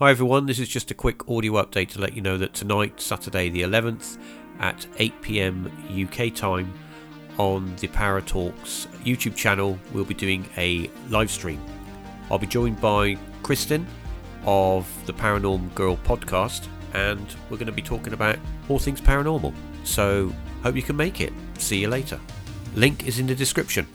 Hi everyone, this is just a quick audio update to let you know that tonight, Saturday the 11th, at 8 pm UK time, on the Paratalk's YouTube channel, we'll be doing a live stream. I'll be joined by Kristen of the Paranormal Girl podcast, and we're going to be talking about all things paranormal. So, hope you can make it. See you later. Link is in the description.